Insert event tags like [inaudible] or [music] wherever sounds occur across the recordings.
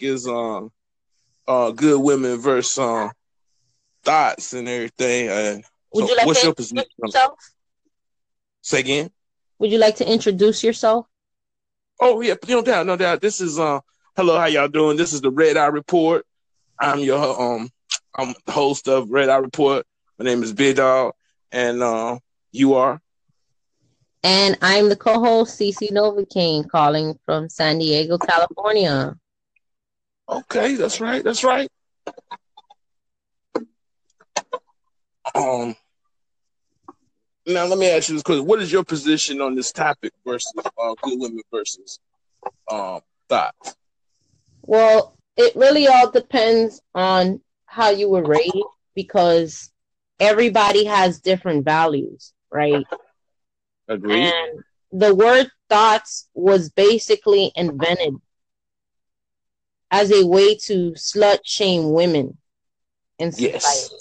is um uh good women versus um thoughts and everything. And Would so you like what's to your position? yourself? Say again. Would you like to introduce yourself? Oh yeah, no doubt, no doubt. This is uh hello, how y'all doing? This is the Red Eye Report. I'm your um I'm the host of Red Eye Report. My name is Big Dog, and uh you are And I'm the co-host Cece Novocaine calling from San Diego, California. Okay. That's right. That's right. Um. Now let me ask you this question: What is your position on this topic versus uh, good women versus um thoughts? Well, it really all depends on how you were raised because everybody has different values, right? Agreed. And the word thoughts was basically invented as a way to slut shame women in society. Yes.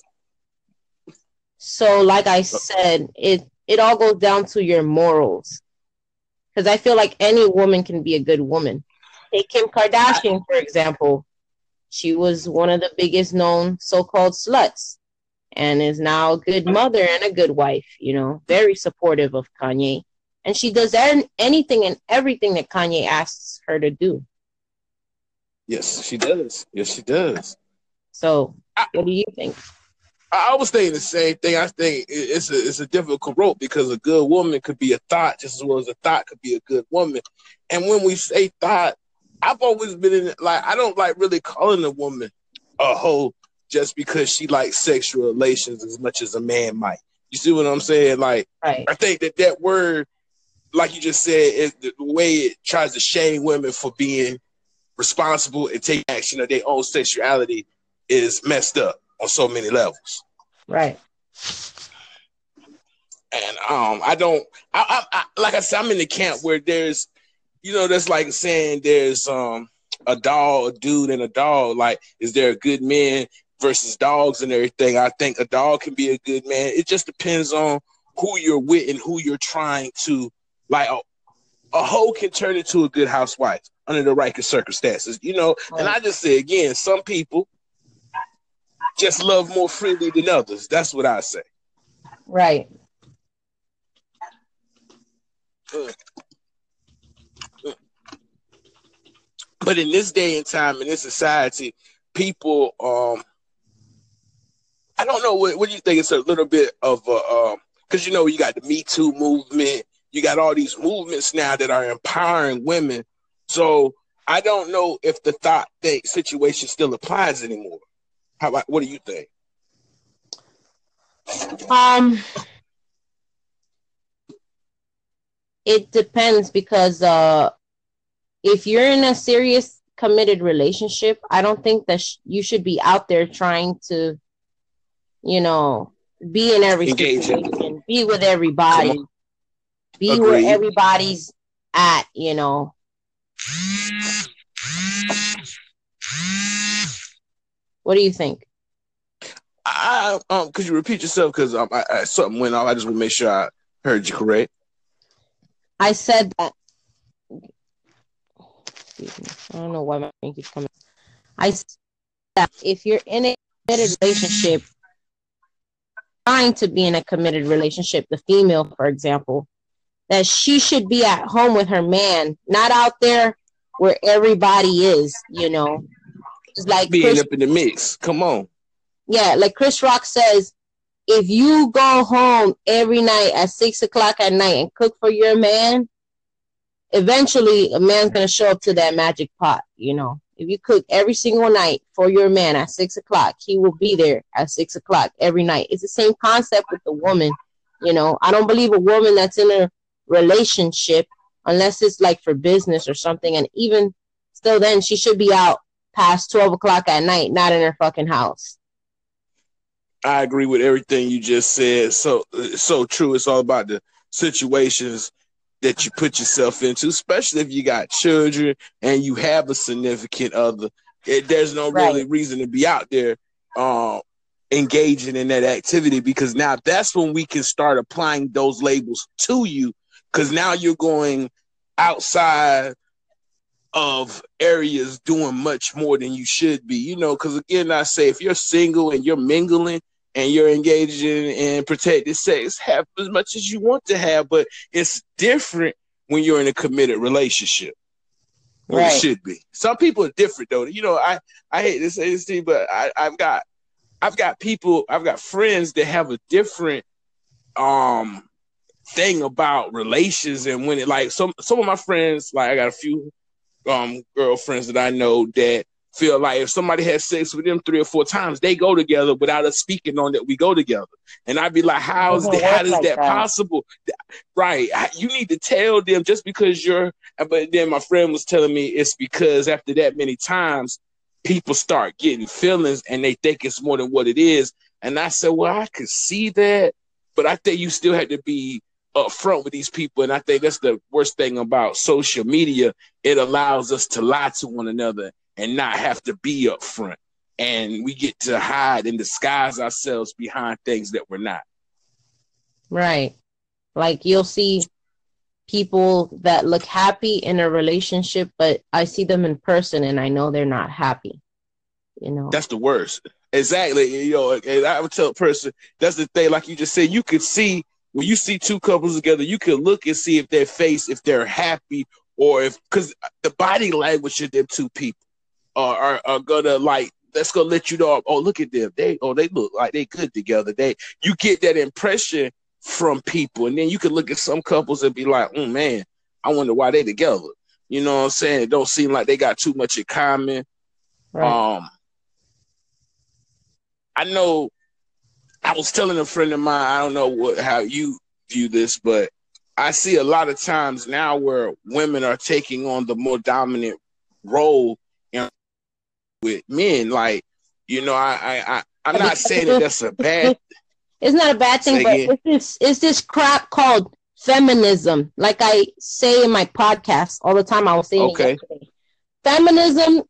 So, like I said, it it all goes down to your morals. Because I feel like any woman can be a good woman. Take Kim Kardashian, for example. She was one of the biggest known so-called sluts, and is now a good mother and a good wife. You know, very supportive of Kanye, and she does an- anything and everything that Kanye asks her to do. Yes, she does. Yes, she does. So, what do you think? I I was thinking the same thing. I think it- it's a it's a difficult rope because a good woman could be a thought just as well as a thought could be a good woman. And when we say thought, I've always been in like I don't like really calling a woman a hoe just because she likes sexual relations as much as a man might. You see what I'm saying? Like Right. I think that that word, like you just said, is the way it tries to shame women for being responsible and take action of their own sexuality is messed up on so many levels. Right. And um, I don't, I, I, I, like I said, I'm in the camp where there's, you know, that's like saying there's um a dog, a dude, and a dog. Like, is there a good man versus dogs and everything? I think a dog can be a good man. It just depends on who you're with and who you're trying to like. A, a hoe can turn into a good housewife under the right circumstances, you know. And I just say again, some people just love more freely than others. That's what I say. Right. but in this day and time in this society people um i don't know what, what do you think it's a little bit of a um because you know you got the me too movement you got all these movements now that are empowering women so i don't know if the thought thing situation still applies anymore how about what do you think Um, it depends because uh, if you're in a serious committed relationship, I don't think that sh- you should be out there trying to, you know, be in every Engage. situation, be with everybody, be Agreed. where everybody's at, you know. What do you think? i um could you repeat yourself because um, I, I, something went off i just want to make sure i heard you correct I said that. I don't know why my thing keeps coming. I said that if you're in a committed relationship, trying to be in a committed relationship, the female, for example, that she should be at home with her man, not out there where everybody is. You know, it's like being Chris, up in the mix come on yeah, like Chris Rock says. If you go home every night at six o'clock at night and cook for your man, eventually a man's gonna show up to that magic pot. You know, if you cook every single night for your man at six o'clock, he will be there at six o'clock every night. It's the same concept with the woman. You know, I don't believe a woman that's in a relationship unless it's like for business or something, and even still, then she should be out past twelve o'clock at night, not in her fucking house. I agree with everything you just said. So it's so true. It's all about the situations that you put yourself into, especially if you got children and you have a significant other. It, there's no Right. really reason to be out there um, engaging in that activity because now that's when we can start applying those labels to you because now you're going outside of areas doing much more than you should be. You know, because again, I say if you're single and you're mingling and you're engaging in protected sex, have as much as you want to have, but it's different when you're in a committed relationship. Right. It should be. Some people are different though. You know, I I hate to say this to you, but I, I've got I've got people, I've got friends that have a different um thing about relations and when it like some some of my friends, like I got a few um girlfriends that I know that feel like if somebody has sex with them three or four times, they go together without us speaking on that we go together. And I'd be like, how's that, how is like that, that, possible? Right. You need to tell them just because you're but then my friend was telling me it's because after that many times, people start getting feelings and they think it's more than what it is. And I said, Well, I could see that, but I think you still have to be upfront with these people. And I think that's the worst thing about social media. It allows us to lie to one another and not have to be upfront. And we get to hide and disguise ourselves behind things that we're not. Right. Like you'll see people that look happy in a relationship, but I see them in person and I know they're not happy. You know, that's the worst. Exactly. You know, and I would tell a person that's the thing, like you just said, you could see when you see two couples together, you can look and see if their face, if they're happy, or if because the body language of them two people are, are, are gonna like that's gonna let you know. Oh, look at them. They oh they look like they good together. They you get that impression from people, and then you can look at some couples and be like, oh man, I wonder why they together. You know what I'm saying? It don't seem like they got too much in common. Right. Um, I know. I was telling a friend of mine. I don't know what how you view this, but I see a lot of times now where women are taking on the more dominant role in, with men. Like, you know, I, I, I I'm not saying that that's a bad. [laughs] It's not a bad thing, but it's this, it's this crap called feminism. Like I say in my podcast all the time, I was saying okay. Feminism,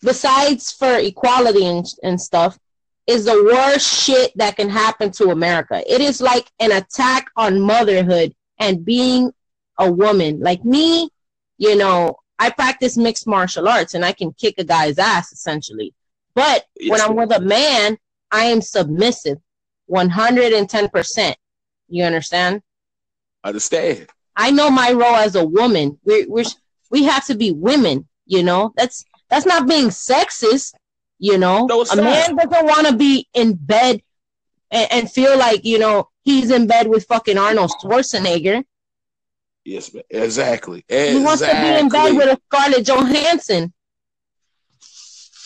besides for equality and, and stuff, is the worst shit that can happen to America. It is like an attack on motherhood and being a woman. Like me, you know, I practice mixed martial arts and I can kick a guy's ass essentially. But when I'm with a man, I am submissive. 110%. You understand? Understand. I know my role as a woman. We're, we're, we have to be women, you know? That's that's not being sexist, you know? No, a man doesn't want to be in bed and, and, feel like, you know, he's in bed with fucking Arnold Schwarzenegger. Yes, exactly. exactly. He wants to be in bed with a Scarlett Johansson.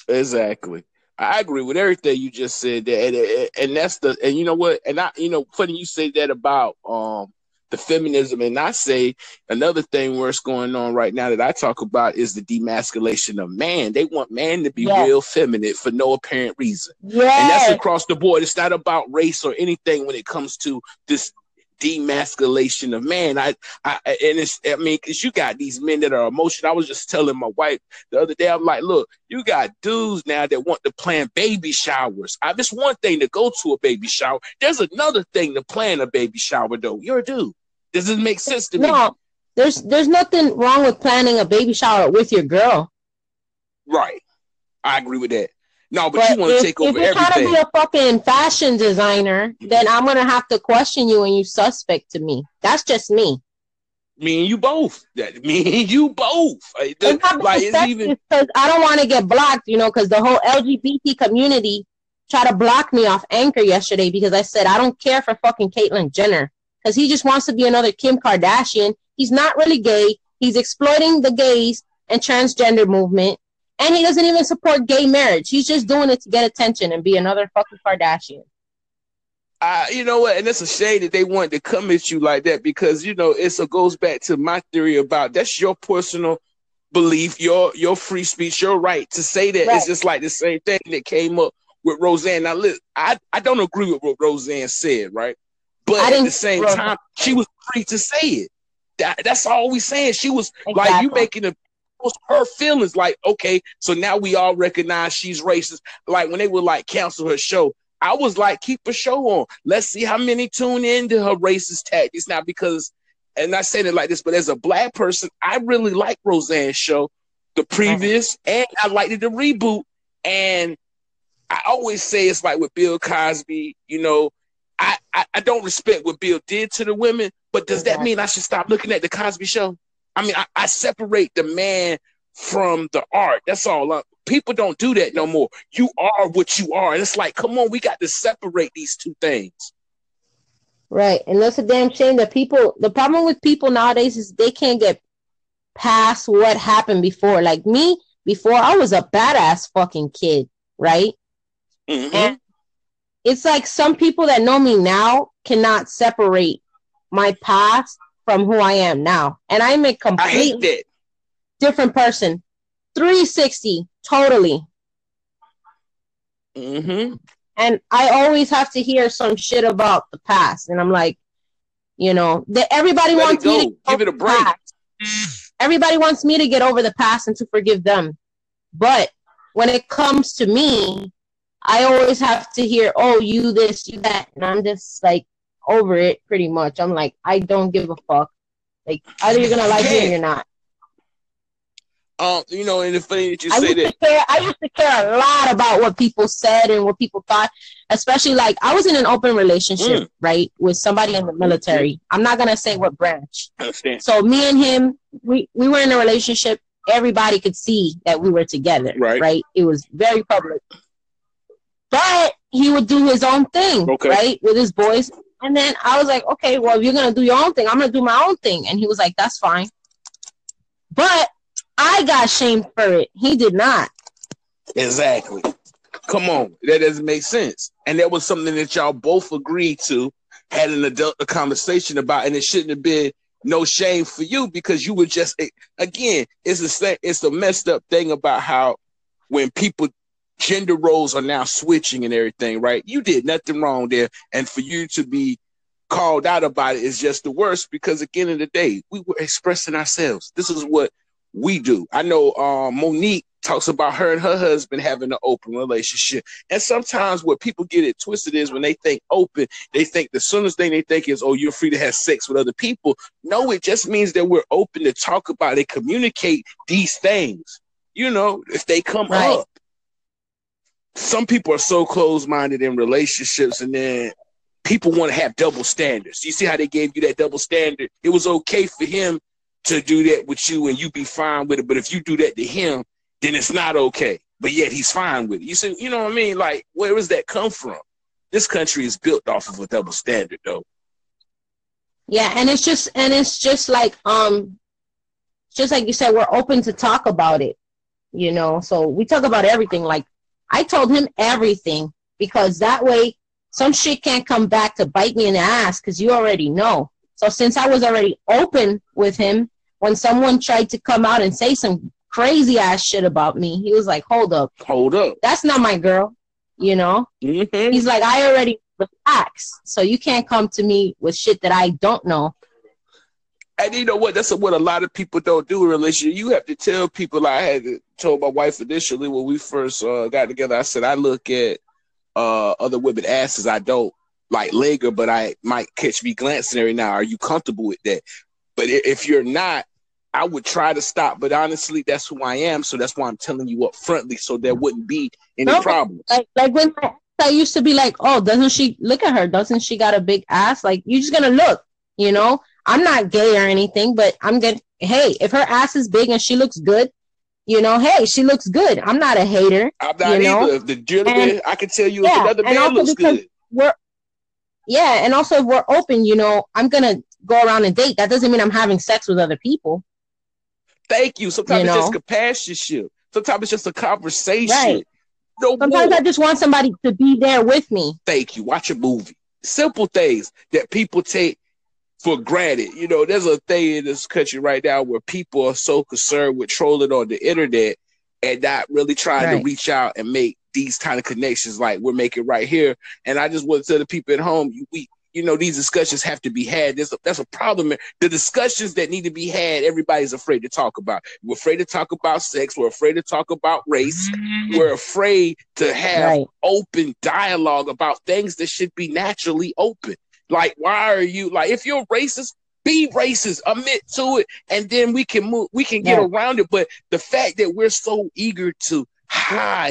Exactly. I agree with everything you just said there, and, and that's the and you know what, and I you know funny you say that about um the feminism, and I say another thing where it's going on right now that I talk about is the demasculation of man. They want man to be yes. real feminine for no apparent reason, yes. and that's across the board. It's not about race or anything when it comes to this demasculation of man. I, I and it's I mean, because you got these men that are emotional. I was just telling my wife the other day, I'm like, look, you got dudes now that want to plan baby showers. I just one thing to go to a baby shower. There's another thing to plan a baby shower, though. You're a dude. Does it make sense to no, me? No, there's there's nothing wrong with planning a baby shower with your girl. Right. I agree with that. No, but, but you want to take over everything. If you're trying to be a fucking fashion designer, then I'm gonna have to question you and you suspect to me. That's just me. Me and you both. Me and you both. It's not like it's even because I don't want to get blocked, you know, because the whole LGBT community tried to block me off Anchor yesterday because I said I don't care for fucking Caitlyn Jenner because he just wants to be another Kim Kardashian. He's not really gay. He's exploiting the gays and transgender movement and he doesn't even support gay marriage. He's just doing it to get attention and be another fucking Kardashian. Uh, you know what? And it's a shame that they wanted to come at you like that because you know it's a goes back to my theory about that's your personal belief, your your free speech, your right to say that. Right. It's just like the same thing that came up with Roseanne. Now, look, I I don't agree with what Roseanne said, right? But at the same time, she was free to say it. That, that's all we saying. She was exactly. like you making a her feelings. Like, okay, so now we all recognize she's racist. Like when they would like cancel her show, I was like, keep a show on. Let's see how many tune into her racist tactics now. Because, and I said it like this, but as a black person, I really like Roseanne's show the previous, and I liked it the reboot. And I always say it's like with Bill Cosby, you know, I, I, I don't respect what Bill did to the women, but does that mean I should stop looking at the Cosby Show? I mean, I, I separate the man from the art. That's all. Uh, people don't do that no more. You are what you are, and it's like, come on, we got to separate these two things. Right, and that's a damn shame that people. The problem with people nowadays is they can't get past what happened before. Like me, before I was a badass fucking kid, right? Mm-hmm. And it's like some people that know me now cannot separate my past from who I am now. And I'm a completely different person. 360, totally. Mm-hmm. And I always have to hear some shit about the past. And I'm like, you know, that everybody Let wants me to give it a break. Everybody wants me to get over the past and to forgive them. But when it comes to me, I always have to hear, oh, you this, you that. And I'm just like over it pretty much. I'm like, I don't give a fuck. Like, either you're gonna like me or you're not. Um, you know, and it's funny that you I say that. Care, I used to care a lot about what people said and what people thought, especially like I was in an open relationship, mm. right, with somebody in the military. I'm not gonna say what branch. So me and him, we we were in a relationship. Everybody could see that we were together, right? Right. It was very public. But he would do his own thing, okay. right, with his boys. And then I was like, okay, well, you're gonna do your own thing, I'm gonna do my own thing. And he was like, that's fine. But I got shamed for it. He did not. Exactly. Come on, that doesn't make sense. And that was something that y'all both agreed to, had an adult conversation about, and it shouldn't have been no shame for you because you were just again. It's a it's a messed up thing about how when people gender roles are now switching and everything, right? You did nothing wrong there. And for you to be called out about it is just the worst because at the end of the day, we were expressing ourselves. This is what we do. I know um, Monique talks about her and her husband having an open relationship. And sometimes what people get it twisted is when they think open, they think the soonest thing they think is, oh, you're free to have sex with other people. No, it just means that we're open to talk about it, communicate these things. You know, if they come right. up some people are so close-minded in relationships and then people want to have double standards. You see how they gave you that double standard? It was okay for him to do that with you and you be fine with it, but if you do that to him, then it's not okay. But yet he's fine with it. You see, you know what I mean? Like, where does that come from? This country is built off of a double standard, though. Yeah, and it's just and it's just like um, just like you said, we're open to talk about it. You know, so we talk about everything like I told him everything because that way some shit can't come back to bite me in the ass because you already know. So since I was already open with him, when someone tried to come out and say some crazy ass shit about me, he was like, "Hold up, hold up, that's not my girl," you know. Mm-hmm. He's like, "I already the facts, so you can't come to me with shit that I don't know." And you know what? That's what a lot of people don't do in relationship. You have to tell people. I had told my wife initially when we first uh, got together. I said I look at uh, other women asses. I don't like linger, but I might catch me glancing every now. Are you comfortable with that? But if you're not, I would try to stop. But honestly, that's who I am. So that's why I'm telling you up frontly, so there wouldn't be any no, problems. Like, like when I used to be like, oh, doesn't she look at her? Doesn't she got a big ass? Like you're just gonna look, you know. I'm not gay or anything, but I'm good. Hey, if her ass is big and she looks good, you know, hey, she looks good. I'm not a hater. I'm not you either. Know? The gentleman, I can tell you yeah, if another man looks good. We're, yeah, and also if we're open, you know, I'm gonna go around and date. That doesn't mean I'm having sex with other people. Thank you. Sometimes you it's know? just companionship. Sometimes it's just a conversation. Right. No Sometimes more. I just want somebody to be there with me. Thank you. Watch a movie. Simple things that people take for granted. You know, there's a thing in this country right now where people are so concerned with trolling on the internet and not really trying right. to reach out and make these kind of connections like we're making right here. And I just want to tell the people at home, we you know, these discussions have to be had. There's a, that's a problem. The discussions that need to be had, everybody's afraid to talk about. We're afraid to talk about sex. We're afraid to talk about race. Mm-hmm. We're afraid to have right. open dialogue about things that should be naturally open. Like, why are you like if you're racist, be racist, admit to it, and then we can move. We can get Yeah. around it. But the fact that we're so eager to hide